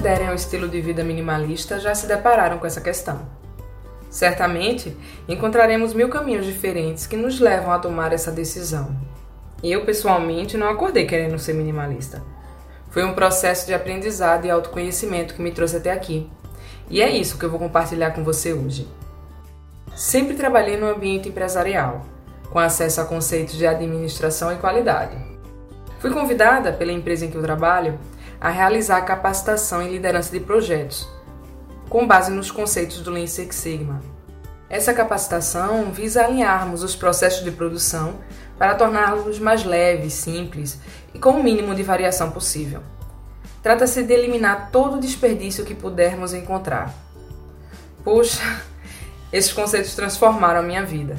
aderem ao estilo de vida minimalista já se depararam com essa questão. Certamente encontraremos mil caminhos diferentes que nos levam a tomar essa decisão. Eu, pessoalmente, não acordei querendo ser minimalista. Foi um processo de aprendizado e autoconhecimento que me trouxe até aqui. E é isso que eu vou compartilhar com você hoje. Sempre trabalhei no ambiente empresarial, com acesso a conceitos de administração e qualidade. Fui convidada pela empresa em que eu trabalho a realizar a capacitação em liderança de projetos, com base nos conceitos do Lean Six Sigma. Essa capacitação visa alinharmos os processos de produção para torná-los mais leves, simples e com o mínimo de variação possível. Trata-se de eliminar todo o desperdício que pudermos encontrar. Puxa, esses conceitos transformaram a minha vida.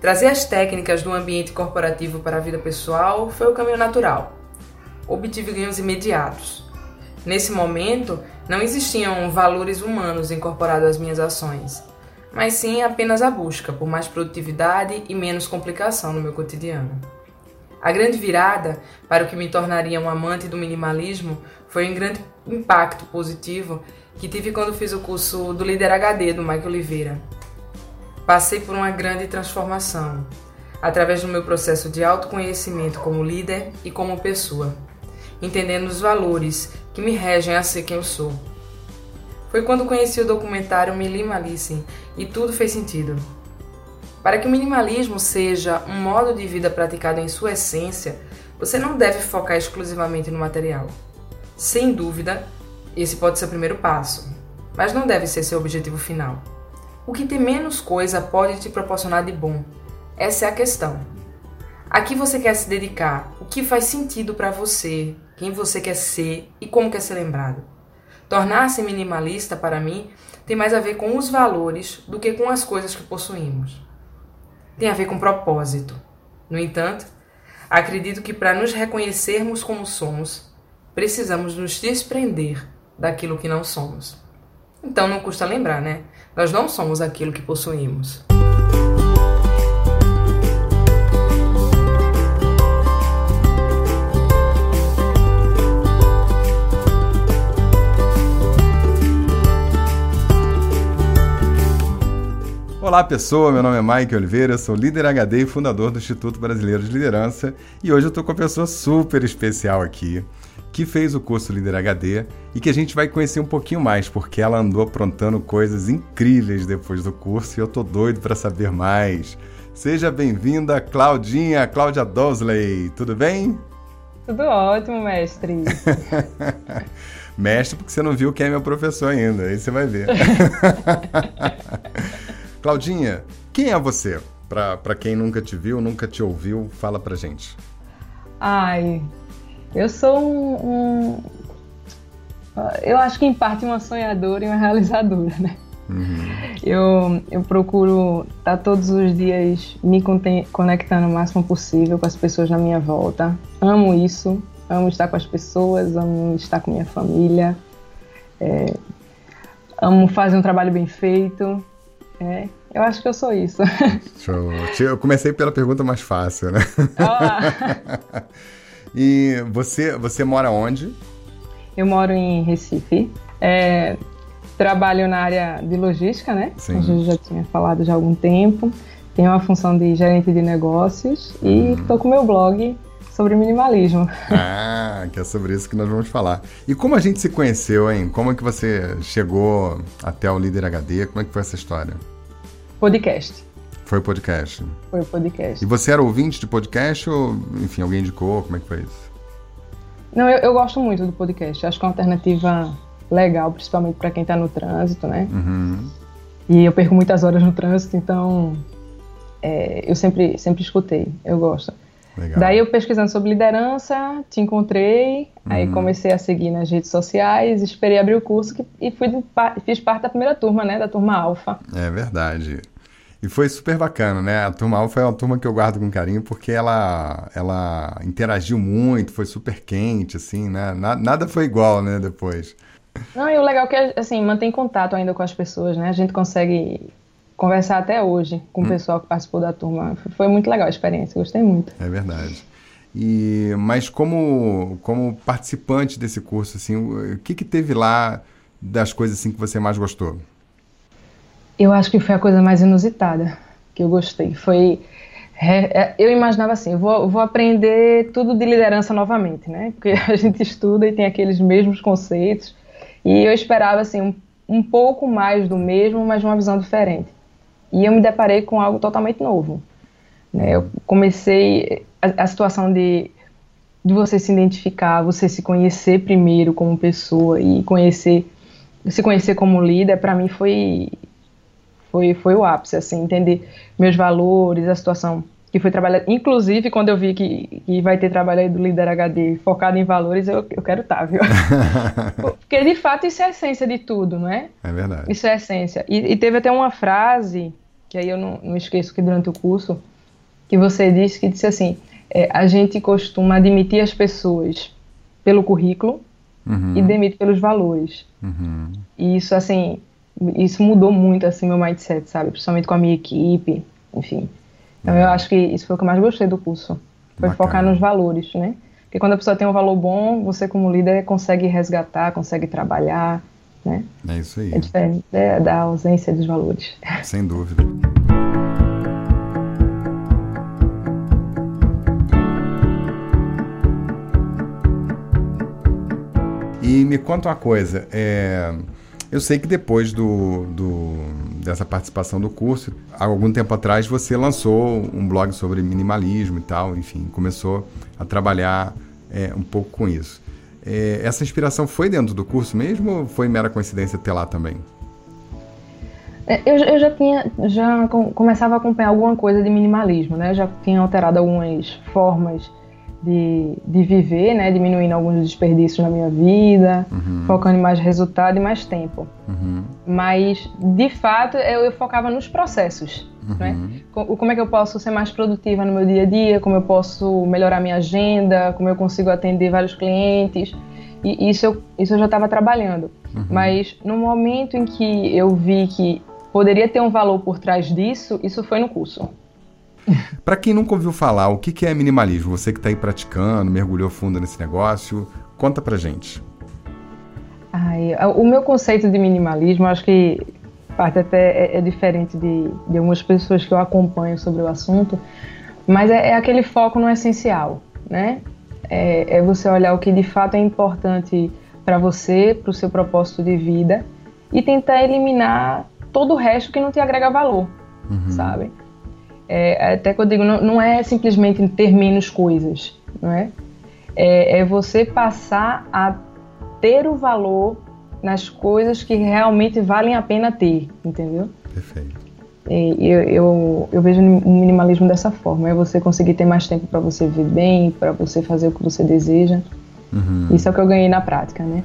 Trazer as técnicas do ambiente corporativo para a vida pessoal foi o caminho natural. Obtive ganhos imediatos. Nesse momento, não existiam valores humanos incorporados às minhas ações, mas sim apenas a busca por mais produtividade e menos complicação no meu cotidiano. A grande virada para o que me tornaria um amante do minimalismo foi um grande impacto positivo que tive quando fiz o curso do Líder HD do Mike Oliveira. Passei por uma grande transformação através do meu processo de autoconhecimento como líder e como pessoa, entendendo os valores que me regem a ser quem eu sou. Foi quando conheci o documentário Minimalism e tudo fez sentido. Para que o minimalismo seja um modo de vida praticado em sua essência, você não deve focar exclusivamente no material. Sem dúvida, esse pode ser o primeiro passo, mas não deve ser seu objetivo final. O que tem menos coisa pode te proporcionar de bom? Essa é a questão. A que você quer se dedicar? O que faz sentido para você? Quem você quer ser e como quer ser lembrado? Tornar-se minimalista, para mim, tem mais a ver com os valores do que com as coisas que possuímos. Tem a ver com propósito. No entanto, acredito que para nos reconhecermos como somos, precisamos nos desprender daquilo que não somos. Então não custa lembrar, né? Nós não somos aquilo que possuímos. Olá pessoa, meu nome é Mike Oliveira, sou líder HD e fundador do Instituto Brasileiro de Liderança e hoje eu estou com uma pessoa super especial aqui que fez o curso Líder HD e que a gente vai conhecer um pouquinho mais, porque ela andou aprontando coisas incríveis depois do curso e eu tô doido para saber mais. Seja bem-vinda, Claudinha, Cláudia Dosley, tudo bem? Tudo ótimo, mestre. mestre, porque você não viu quem é meu professor ainda, aí você vai ver. Claudinha, quem é você? Para quem nunca te viu, nunca te ouviu, fala pra gente. Ai, eu sou um, um, Eu acho que em parte uma sonhadora e uma realizadora, né? Uhum. Eu, eu procuro estar tá todos os dias me conectando o máximo possível com as pessoas na minha volta. Amo isso, amo estar com as pessoas, amo estar com minha família, é, amo fazer um trabalho bem feito. É, eu acho que eu sou isso. Show. Eu comecei pela pergunta mais fácil, né? Ah. E você, você mora onde? Eu moro em Recife. É, trabalho na área de logística, né? Sim. A gente já tinha falado já há algum tempo. Tenho uma função de gerente de negócios e estou uhum. com meu blog sobre minimalismo. Ah, que é sobre isso que nós vamos falar. E como a gente se conheceu, hein? Como é que você chegou até o Líder HD? Como é que foi essa história? Podcast. Foi o podcast. Foi o podcast. E você era ouvinte de podcast ou, enfim, alguém indicou? Como é que foi isso? Não, eu, eu gosto muito do podcast. Acho que é uma alternativa legal, principalmente para quem está no trânsito, né? Uhum. E eu perco muitas horas no trânsito, então é, eu sempre, sempre escutei. Eu gosto. Legal. Daí eu pesquisando sobre liderança, te encontrei, uhum. aí comecei a seguir nas redes sociais, esperei abrir o curso que, e fui, fiz parte da primeira turma, né, da turma Alfa. É verdade. E foi super bacana, né? A turma Alfa é uma turma que eu guardo com carinho porque ela, ela interagiu muito, foi super quente, assim, né? Nada foi igual, né, depois. Não, e o legal é que, assim, mantém contato ainda com as pessoas, né? A gente consegue conversar até hoje com o hum. pessoal que participou da turma. Foi muito legal a experiência, gostei muito. É verdade. E, mas como, como participante desse curso, assim, o que, que teve lá das coisas assim que você mais gostou? Eu acho que foi a coisa mais inusitada que eu gostei. Foi é, eu imaginava assim, vou, vou aprender tudo de liderança novamente, né? Porque a gente estuda e tem aqueles mesmos conceitos. E eu esperava assim um, um pouco mais do mesmo, mas uma visão diferente. E eu me deparei com algo totalmente novo. Né? Eu comecei a, a situação de, de você se identificar, você se conhecer primeiro como pessoa e conhecer se conhecer como líder, para mim foi foi, foi o ápice, assim, entender meus valores, a situação que foi trabalhar. Inclusive, quando eu vi que, que vai ter trabalho aí do Líder HD focado em valores, eu, eu quero estar, tá, viu? Porque, de fato, isso é a essência de tudo, não é? É verdade. Isso é a essência. E, e teve até uma frase, que aí eu não, não, esqueço que durante o curso, que você disse, que disse assim, é, a gente costuma admitir as pessoas pelo currículo uhum. e demite pelos valores. Uhum. E isso, assim, isso mudou muito assim meu mindset, sabe? Principalmente com a minha equipe, enfim. Então eu acho que isso foi o que eu mais gostei do curso. Foi Bacana. focar nos valores, né? Porque quando a pessoa tem um valor bom, você como líder consegue resgatar, consegue trabalhar, né? É isso aí. É diferente é, da ausência dos valores. Sem dúvida. E me conta uma coisa, é, eu sei que depois do, do, dessa participação do curso, há algum tempo atrás você lançou um blog sobre minimalismo e tal, enfim, começou a trabalhar é, um pouco com isso. É, essa inspiração foi dentro do curso mesmo ou foi mera coincidência ter lá também? É, eu, eu, já tinha, já começava a acompanhar alguma coisa de minimalismo, né? Já tinha alterado algumas formas de, de viver, né? Diminuindo alguns desperdícios na minha vida, uhum. focando em mais resultado e mais tempo. Uhum. Mas, de fato, eu, eu focava nos processos. Né? Uhum. Como é que eu posso ser mais produtiva no meu dia a dia, como eu posso melhorar minha agenda, como eu consigo atender vários clientes. E isso eu, isso eu já estava trabalhando. Uhum. Mas no momento em que eu vi que poderia ter um valor por trás disso, isso foi no curso. Para quem nunca ouviu falar, o que é minimalismo? Você que está aí praticando, mergulhou fundo nesse negócio, conta pra gente. Ai, o meu conceito de minimalismo, acho que parte até é, é diferente de, de algumas pessoas que eu acompanho sobre o assunto, mas é, é aquele foco no essencial, né? É, é, você olhar o que de fato é importante para você, para o seu propósito de vida e tentar eliminar todo o resto que não te agrega valor, uhum. sabe? É, até que eu digo, não, não, é simplesmente ter menos coisas, não é? é? É você passar a ter o valor nas coisas que realmente valem a pena ter, entendeu? Perfeito. Eu, eu, eu, vejo o minimalismo dessa forma: é você conseguir ter mais tempo para você viver bem, para você fazer o que você deseja. Uhum. Isso é o que eu ganhei na prática, né?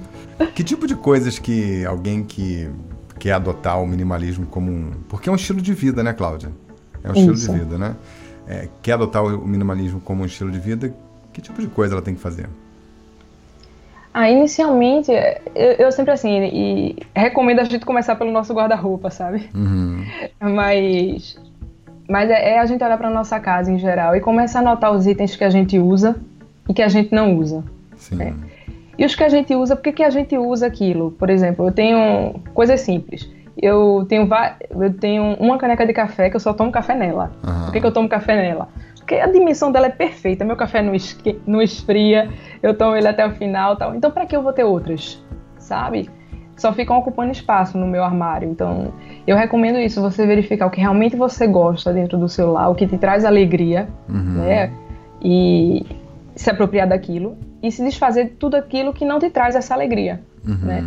Que tipo de coisas que alguém que quer adotar o minimalismo como um. Porque é um estilo de vida, né, Cláudia? É um estilo Isso. de vida, né? É, quer adotar o minimalismo como um estilo de vida, que tipo de coisa ela tem que fazer? Ah, inicialmente, eu, eu sempre assim, e recomendo a gente começar pelo nosso guarda-roupa, sabe? Uhum. Mas, mas é, é, a gente olhar para nossa casa em geral e começar a notar os itens que a gente usa e que a gente não usa. Sim. Né? E os que a gente usa, por que, que a gente usa aquilo? Por exemplo, eu tenho coisas simples eu tenho, eu tenho uma caneca de café que eu só tomo café nela. Uhum. Por que, que eu tomo café nela? Porque a dimensão dela é perfeita. Meu café não, esque, não esfria, eu tomo ele até o final tal. Então, para que eu vou ter outras? Sabe? Só ficam ocupando espaço no meu armário. Então, eu recomendo isso, você verificar o que realmente você gosta dentro do seu lar, o que te traz alegria, uhum. né? E se apropriar daquilo e se desfazer de tudo aquilo que não te traz essa alegria, uhum. né?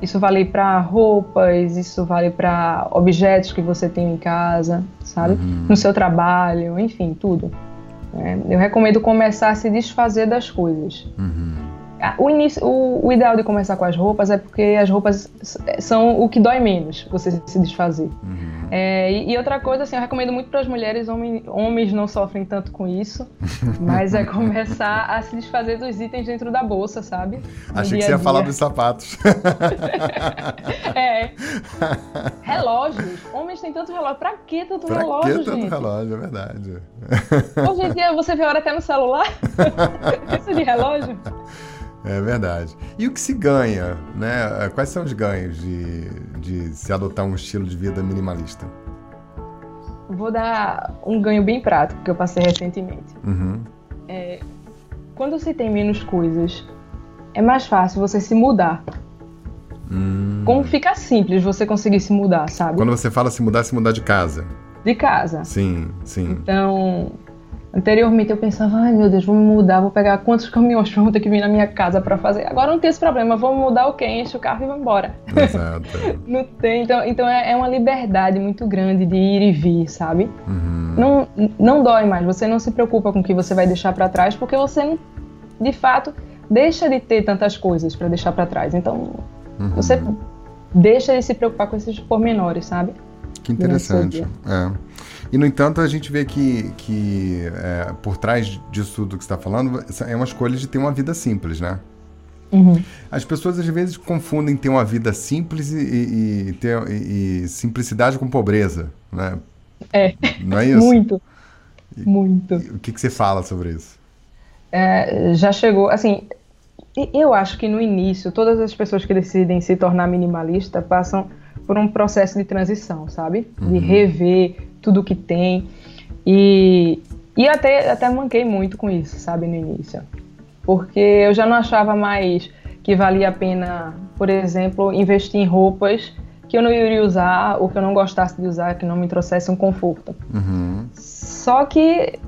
Isso vale para roupas, isso vale para objetos que você tem em casa, sabe? Uhum. No seu trabalho, enfim, tudo. É, eu recomendo começar a se desfazer das coisas. Uhum. O, início, o, o, ideal de começar com as roupas é porque as roupas são o que dói menos você se desfazer. Uhum. É, e, e, outra coisa, assim, eu recomendo muito para as mulheres, homem, homens não sofrem tanto com isso, mas é começar a se desfazer dos itens dentro da bolsa, sabe? Achei que você ia falar dos sapatos. é. Relógios. Homens têm tanto relógio. Pra que tanto pra relógio, que tanto gente? relógio, é verdade. Hoje em dia você vê a hora até no celular. Isso de relógio. É verdade. E o que se ganha, né? Quais são os ganhos de, de se adotar um estilo de vida minimalista? Vou dar um ganho bem prático que eu passei recentemente. Uhum. É, quando você tem menos coisas, é mais fácil você se mudar. Hum. Como fica simples você conseguir se mudar, sabe? Quando você fala se mudar, se mudar de casa. De casa. Sim, sim. Então, Anteriormente eu pensava, ai meu Deus, vou me mudar, vou pegar quantos caminhões vão ter que vir na minha casa para fazer. Agora não tem esse problema, vou mudar o quê? Enche o carro e vou embora. Exato. não tem, então, então é, é, uma liberdade muito grande de ir e vir, sabe? Uhum. Não, não dói mais, você não se preocupa com o que você vai deixar para trás, porque você, de fato, deixa de ter tantas coisas para deixar para trás. Então, uhum. você deixa de se preocupar com esses pormenores, sabe? Que interessante. É. E, no entanto, a gente vê que, que é, por trás disso tudo que você está falando, é uma escolha de ter uma vida simples, né? Uhum. As pessoas às vezes confundem ter uma vida simples e, e, e ter, e, simplicidade com pobreza, né? É. Não é isso? Muito. Muito. o que, que você fala sobre isso? É, já chegou, assim, eu acho que no início todas as pessoas que decidem se tornar minimalista passam por um processo de transição, sabe? Uhum. De rever tudo que tem. E, e até, até manquei muito com isso, sabe, no início. Porque eu já não achava mais que valia a pena, por exemplo, investir em roupas que eu não iria usar ou que eu não gostasse de usar, que não me trouxesse um conforto. Uhum. Só que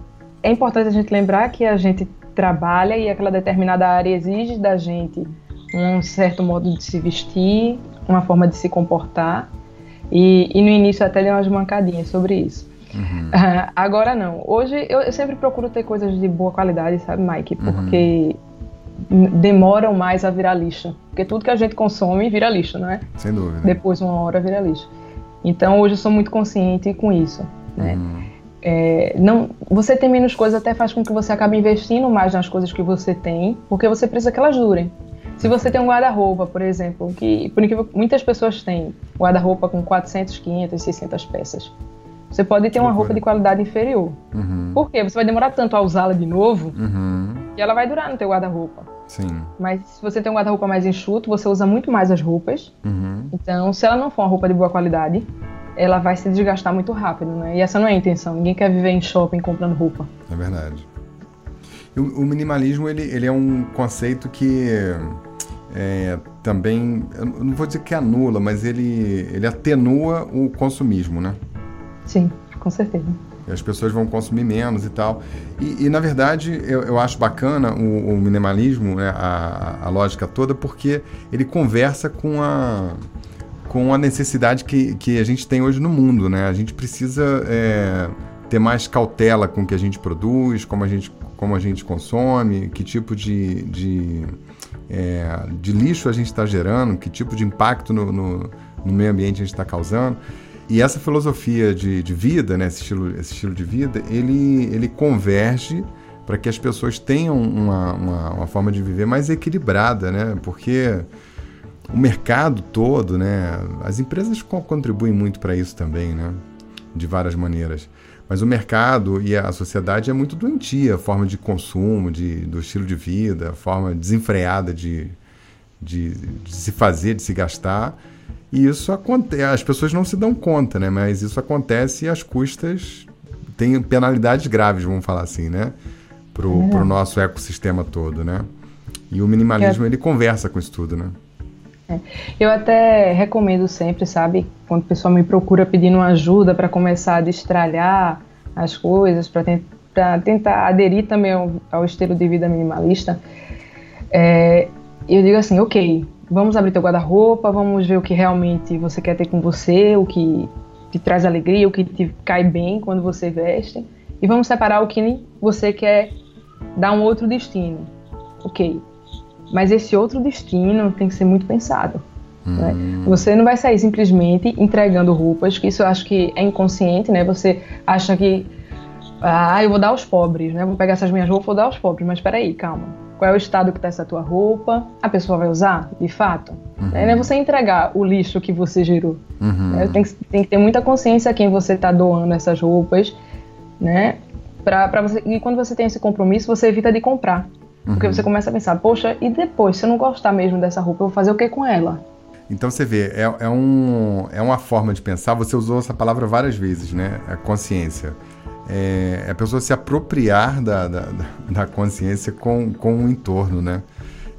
é importante a gente lembrar que a gente trabalha e aquela determinada área exige da gente um certo modo de se vestir, uma forma de se comportar. E, e no início até dei umas mancadinhas sobre isso. Uhum. Uh, agora não. Hoje eu, eu, sempre procuro ter coisas de boa qualidade, sabe, Mike? Uhum. Porque uhum. demoram mais a virar lixo. Porque tudo que a gente consome vira lixo, não é? Sem dúvida. Depois, uma hora, vira lixo. Então hoje eu sou muito consciente com isso. Né? Uhum. É, não, você ter menos coisas até faz com que você acabe investindo mais nas coisas que você tem, porque você precisa que elas durem. Se você tem um guarda-roupa, por exemplo, que por incrível muitas pessoas têm guarda-roupa com 400, 500, 600 peças. Você pode ter uma roupa de qualidade inferior. Uhum. Por quê? Você vai demorar tanto a usá-la de novo uhum. que ela vai durar no teu guarda-roupa. Sim. Mas se você tem um guarda-roupa mais enxuto, você usa muito mais as roupas. Uhum. Então, se ela não for uma roupa de boa qualidade, ela vai se desgastar muito rápido, né? E essa não é a intenção. Ninguém quer viver em shopping comprando roupa. É verdade. O, o minimalismo, ele, ele é um conceito que é, também, não vou dizer que anula, mas ele, ele atenua o consumismo, né? Sim, com certeza. As pessoas vão consumir menos e tal. E, e na verdade, eu, eu, acho bacana o, o minimalismo, né, a, a lógica toda, porque ele conversa com a, com a necessidade que, que a gente tem hoje no mundo, né? A gente precisa é, ter mais cautela com o que a gente produz, como a gente, como a gente consome, que tipo de, de é, de lixo a gente está gerando, que tipo de impacto no, no, no meio ambiente a gente está causando. E essa filosofia de, de vida, né, esse, estilo, esse estilo de vida, ele, ele converge para que as pessoas tenham uma, uma, uma, forma de viver mais equilibrada, né? Porque o mercado todo, né? As empresas contribuem muito para isso também, né? De várias maneiras. Mas o mercado e a sociedade é muito doentia, a forma de consumo, de, do estilo de vida, a forma desenfreada de, de, de se fazer, de se gastar. E isso acontece, as pessoas não se dão conta, né? Mas isso acontece e as custas têm penalidades graves, vamos falar assim, né? Para o é. nosso ecossistema todo, né? E o minimalismo, ele conversa com isso tudo, né? É. Eu até recomendo sempre, sabe, quando o pessoal me procura pedindo ajuda para começar a destralhar as coisas, para te tentar aderir também ao, ao, estilo de vida minimalista, é, eu digo assim, ok, vamos abrir teu guarda-roupa, vamos ver o que realmente você quer ter com você, o que te traz alegria, o que te cai bem quando você veste, e vamos separar o que você quer dar um outro destino. Ok, mas esse outro destino tem que ser muito pensado. Né? Hum. Você não vai sair simplesmente entregando roupas, que isso eu acho que é inconsciente, né? Você acha que ah, eu vou dar aos pobres, né? Vou pegar essas minhas roupas e vou dar aos pobres. Mas espera aí, calma. Qual é o estado que está essa tua roupa? A pessoa vai usar, de fato? Uhum. É, não é você entregar o lixo que você gerou. Uhum. É, tem, que, tem, que ter muita consciência a quem você está doando essas roupas, né? Pra, pra você, e quando você tem esse compromisso, você evita de comprar. Porque uhum. você começa a pensar, poxa, e depois, se eu não gostar mesmo dessa roupa, eu vou fazer o que com ela? Então você vê, é, é, um, é uma forma de pensar, você usou essa palavra várias vezes, né? A consciência. É, é a pessoa se apropriar da, da, da consciência com, com o entorno, né?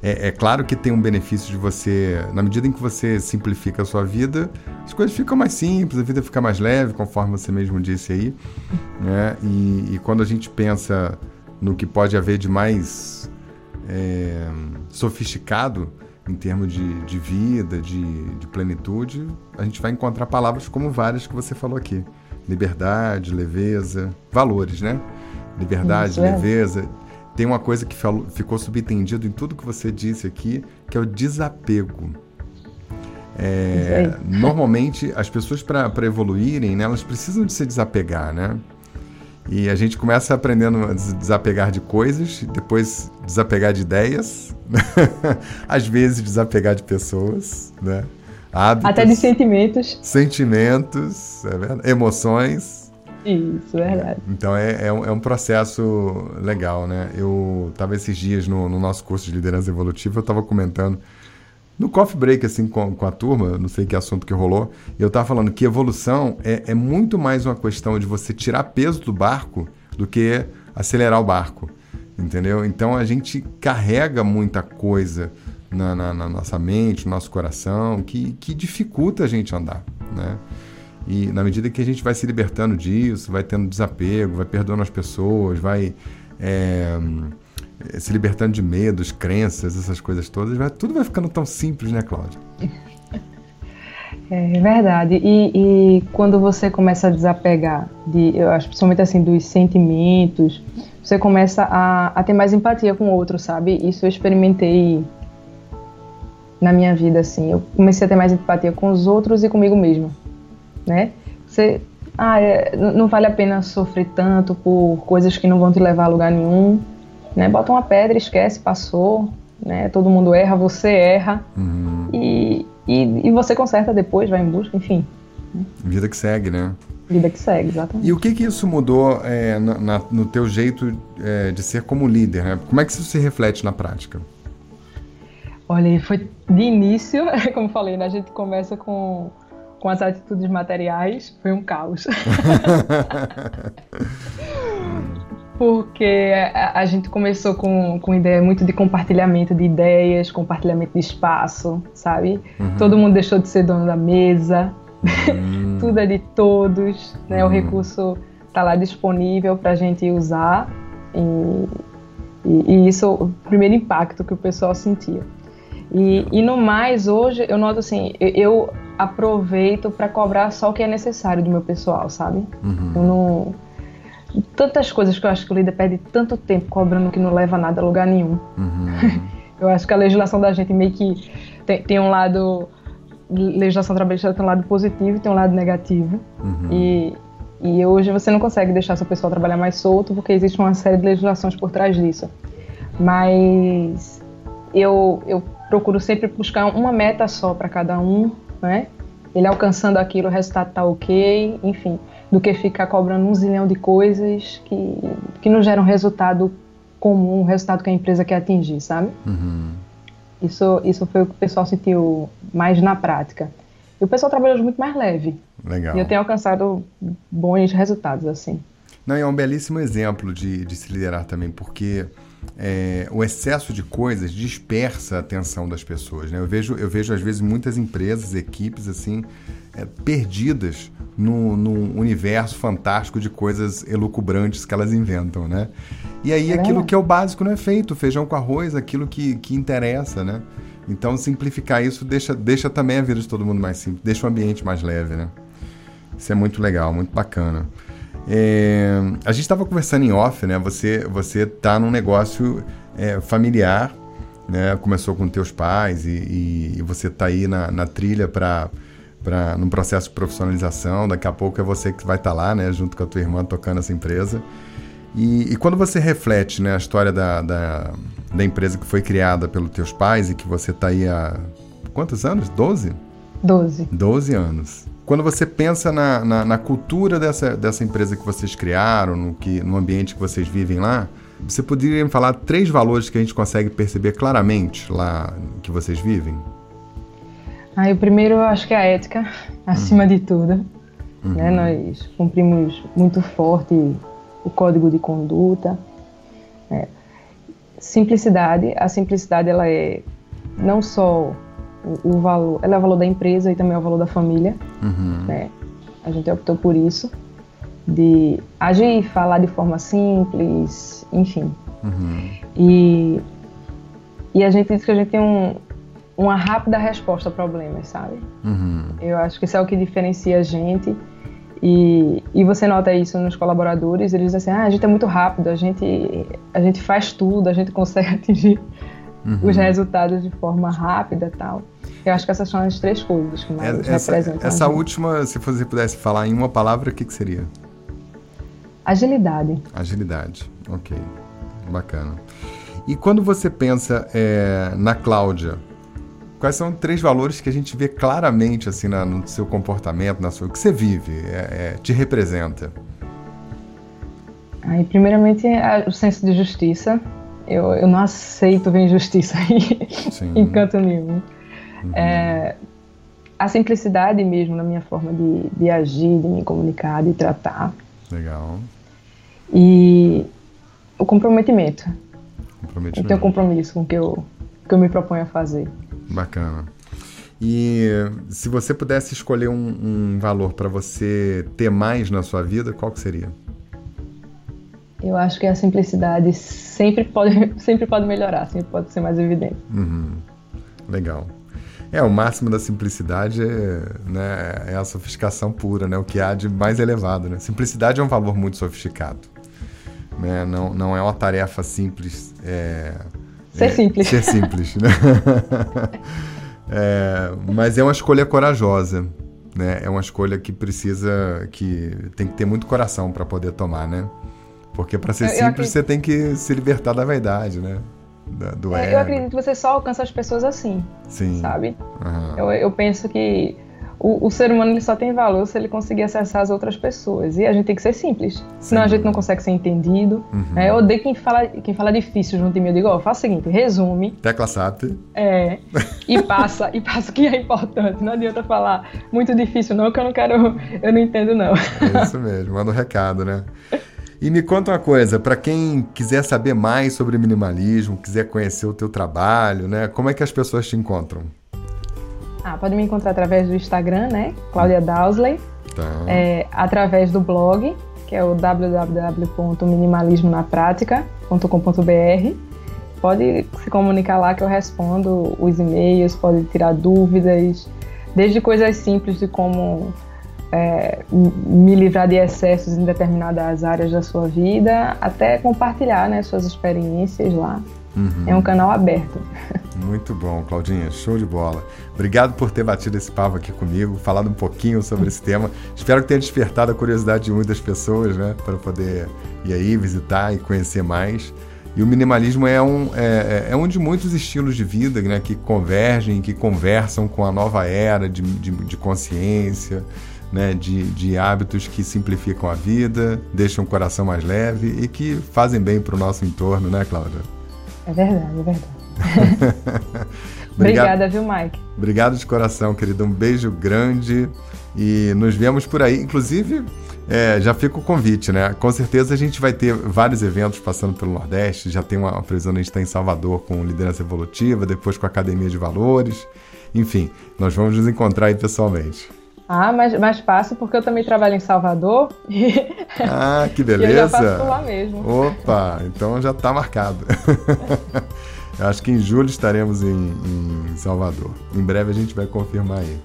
É, é, claro que tem um benefício de você, na medida em que você simplifica a sua vida, as coisas ficam mais simples, a vida fica mais leve, conforme você mesmo disse aí. Né? E, e quando a gente pensa no que pode haver de mais é, sofisticado, em termos de, de vida, de, de plenitude, a gente vai encontrar palavras como várias que você falou aqui. Liberdade, leveza, valores, né? Liberdade, Isso, é. leveza. Tem uma coisa que falou, ficou subentendido em tudo que você disse aqui, que é o desapego. É, normalmente, as pessoas, para evoluírem, né, elas precisam de se desapegar, né? E a gente começa aprendendo a desapegar de coisas, depois desapegar de ideias, às vezes desapegar de pessoas, né? Hábitos, Até de sentimentos. Sentimentos, é emoções. Isso, é verdade. Então é, é, um, é um processo legal, né? Eu estava esses dias no, no, nosso curso de liderança evolutiva, eu estava comentando no coffee break, assim, com, com a turma, não sei que assunto que rolou, eu estava falando que evolução é, é muito mais uma questão de você tirar peso do barco do que acelerar o barco, entendeu? Então a gente carrega muita coisa na, na, na, nossa mente, no nosso coração, que, que dificulta a gente andar, né? E na medida que a gente vai se libertando disso, vai tendo desapego, vai perdoando as pessoas, vai é, se libertando de medos, crenças, essas coisas todas, vai, tudo vai ficando tão simples, né, Cláudia? É verdade. E, e, quando você começa a desapegar, de, eu acho principalmente assim, dos sentimentos, você começa a, a ter mais empatia com o outro, sabe? Isso eu experimentei na minha vida, assim. Eu comecei a ter mais empatia com os outros e comigo mesmo, né? Você, ah, é, não vale a pena sofrer tanto por coisas que não vão te levar a lugar nenhum né? Bota uma pedra, esquece, passou, né? Todo mundo erra, você erra uhum. e, e, e, você conserta depois, vai em busca, enfim. Vida que segue, né? Vida que segue, exatamente. E o que que isso mudou é, na, no teu jeito é, de ser como líder? Né? Como é que isso se reflete na prática? Olha, foi de início, como falei, né? a gente começa com, com as atitudes materiais, foi um caos. porque a, a, gente começou com, com ideia muito de compartilhamento de ideias, compartilhamento de espaço, sabe? Uhum. Todo mundo deixou de ser dono da mesa, uhum. tudo é de todos, né? Uhum. O recurso está lá disponível para a gente usar e, e, e, isso é o primeiro impacto que o pessoal sentia. E, e no mais, hoje, eu noto assim, eu, eu aproveito para cobrar só o que é necessário do meu pessoal, sabe? Uhum. Eu não tantas coisas que eu acho que o líder perde tanto tempo cobrando que não leva nada a lugar nenhum. Uhum. eu acho que a legislação da gente meio que tem, tem, um lado. Legislação trabalhista tem um lado positivo e tem um lado negativo. Uhum. E, e hoje você não consegue deixar seu pessoal trabalhar mais solto porque existe uma série de legislações por trás disso. Mas eu, eu procuro sempre buscar uma meta só para cada um, né? Ele alcançando aquilo, o resultado tá ok, enfim do que ficar cobrando um zilhão de coisas que, que não geram resultado comum, um resultado que a empresa quer atingir, sabe? Uhum. Isso, isso foi o que o pessoal sentiu mais na prática. E o pessoal trabalhou muito mais leve. Legal. E eu tenho alcançado bons resultados, assim. Não, é um belíssimo exemplo de, de se liderar também, porque é, o excesso de coisas dispersa a atenção das pessoas. Né? Eu, vejo, eu vejo, às vezes, muitas empresas, equipes, assim, é, perdidas no, num universo fantástico de coisas elucubrantes que elas inventam, né? E aí aquilo que é o básico não é feito, feijão com arroz, aquilo que, que interessa, né? Então simplificar isso deixa, deixa também a vida de todo mundo mais simples, deixa o ambiente mais leve, né? Isso é muito legal, muito bacana. É, a gente estava conversando em off, né? Você você tá num negócio é, familiar né? Começou com teus pais e, e você está aí na, na trilha para para num processo de profissionalização. Daqui a pouco é você que vai estar tá lá, né, junto com a tua irmã tocando essa empresa. E, e quando você reflete, né, a história da, da, da, empresa que foi criada pelos teus pais e que você está aí há quantos anos? Doze? Doze. Doze anos. Quando você pensa na, na, na, cultura dessa, dessa empresa que vocês criaram, no, que, no ambiente que vocês vivem lá, você poderia me falar três valores que a gente consegue perceber claramente lá que vocês vivem? Ah, o primeiro eu acho que é a ética, acima uhum. de tudo. Uhum. Né? Nós cumprimos muito forte o código de conduta. Né? Simplicidade, a simplicidade ela é não só o, o, valor, ela é o valor da empresa e também é o valor da família. Uhum. Né? A gente optou por isso, de agir e falar de forma simples, enfim. Uhum. E, e a gente diz que a gente tem um, uma rápida resposta a problemas, sabe? Uhum. Eu acho que isso é o que diferencia a gente. E, e você nota isso nos colaboradores, eles dizem assim, ah, a gente é muito rápido, a gente, a gente faz tudo, a gente consegue atingir uhum. os resultados de forma rápida tal. Eu acho que essas são as três coisas que mais essa, representam. Essa última, se você pudesse falar em uma palavra, o que, que seria? Agilidade. Agilidade, ok. Bacana. E quando você pensa é, na Cláudia, Quais são três valores que a gente vê claramente assim na, no seu comportamento, na sua, o que você vive, é, é, te representa? Aí, primeiramente, é o senso de justiça. Eu, eu não aceito ver injustiça em canto nenhum. Uhum. É, a simplicidade mesmo na minha forma de, de agir, de me comunicar, de tratar. Legal. E o comprometimento. comprometimento. Eu tenho compromisso com o que eu, que eu me proponho a fazer. Bacana. E se você pudesse escolher um, um valor para você ter mais na sua vida, qual que seria? Eu acho que a simplicidade sempre pode, sempre pode melhorar, sempre pode ser mais evidente. Uhum. Legal. É, o máximo da simplicidade é, né, é a sofisticação pura, né? O que há de mais elevado, né? Simplicidade é um valor muito sofisticado. Né? Não, não é uma tarefa simples. É Ser é, simples. Ser simples, né? é, mas é uma escolha corajosa, né? É uma escolha que precisa, que tem que ter muito coração para poder tomar, né? Porque para ser eu, simples eu você tem que se libertar da vaidade, né? Da, do é, Eu acredito que você só alcança as pessoas assim, Sim. sabe? Uhum. Eu, eu penso que o, o, ser humano ele só tem valor se ele conseguir acessar as outras pessoas. E a gente tem que ser simples. Sim. Senão a gente não consegue ser entendido. Uhum. É, eu odeio quem fala, quem fala difícil junto de mim. Eu digo, ó, oh, faz o seguinte, resume. Tecla SAP. É. E passa, e passa o que é importante. Não adianta falar muito difícil, não, que eu não quero. Eu não entendo, não. É isso mesmo, manda um recado, né? E me conta uma coisa, para quem quiser saber mais sobre minimalismo, quiser conhecer o teu trabalho, né? Como é que as pessoas te encontram? Ah, pode me encontrar através do Instagram, né? Cláudia Dowsley. Tá. É, através do blog, que é o www.minimalismonapratica.com.br. Pode se comunicar lá que eu respondo os e-mails, pode tirar dúvidas, desde coisas simples de como é, me livrar de excessos em determinadas áreas da sua vida, até compartilhar né, suas experiências lá. Uhum. É um canal aberto. Muito bom, Claudinha, show de bola. Obrigado por ter batido esse papo aqui comigo, falado um pouquinho sobre esse tema. Espero que tenha despertado a curiosidade de muitas pessoas, né, para poder ir aí visitar e conhecer mais. E o minimalismo é um, é, é, é um de muitos estilos de vida né, que convergem, que conversam com a nova era de, de, de consciência, né, de, de hábitos que simplificam a vida, deixam o coração mais leve e que fazem bem para o nosso entorno, né, Cláudia? É verdade, é verdade. Obrigada, viu, Mike? Obrigado de coração, querido. Um beijo grande e nos vemos por aí. Inclusive, é, já fica o convite, né? Com certeza a gente vai ter vários eventos passando pelo Nordeste. Já tem uma previsão, a gente está em Salvador com liderança evolutiva, depois com a Academia de Valores. Enfim, nós vamos nos encontrar aí pessoalmente. Ah, mais, mais fácil porque eu também trabalho em Salvador. Ah, que beleza. eu já faço por lá mesmo. Opa, então já está marcado. eu acho que em julho estaremos em, em, Salvador. Em breve a gente vai confirmar aí.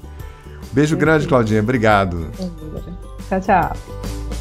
Beijo grande, Claudinha. Obrigado. Tchau, tchau.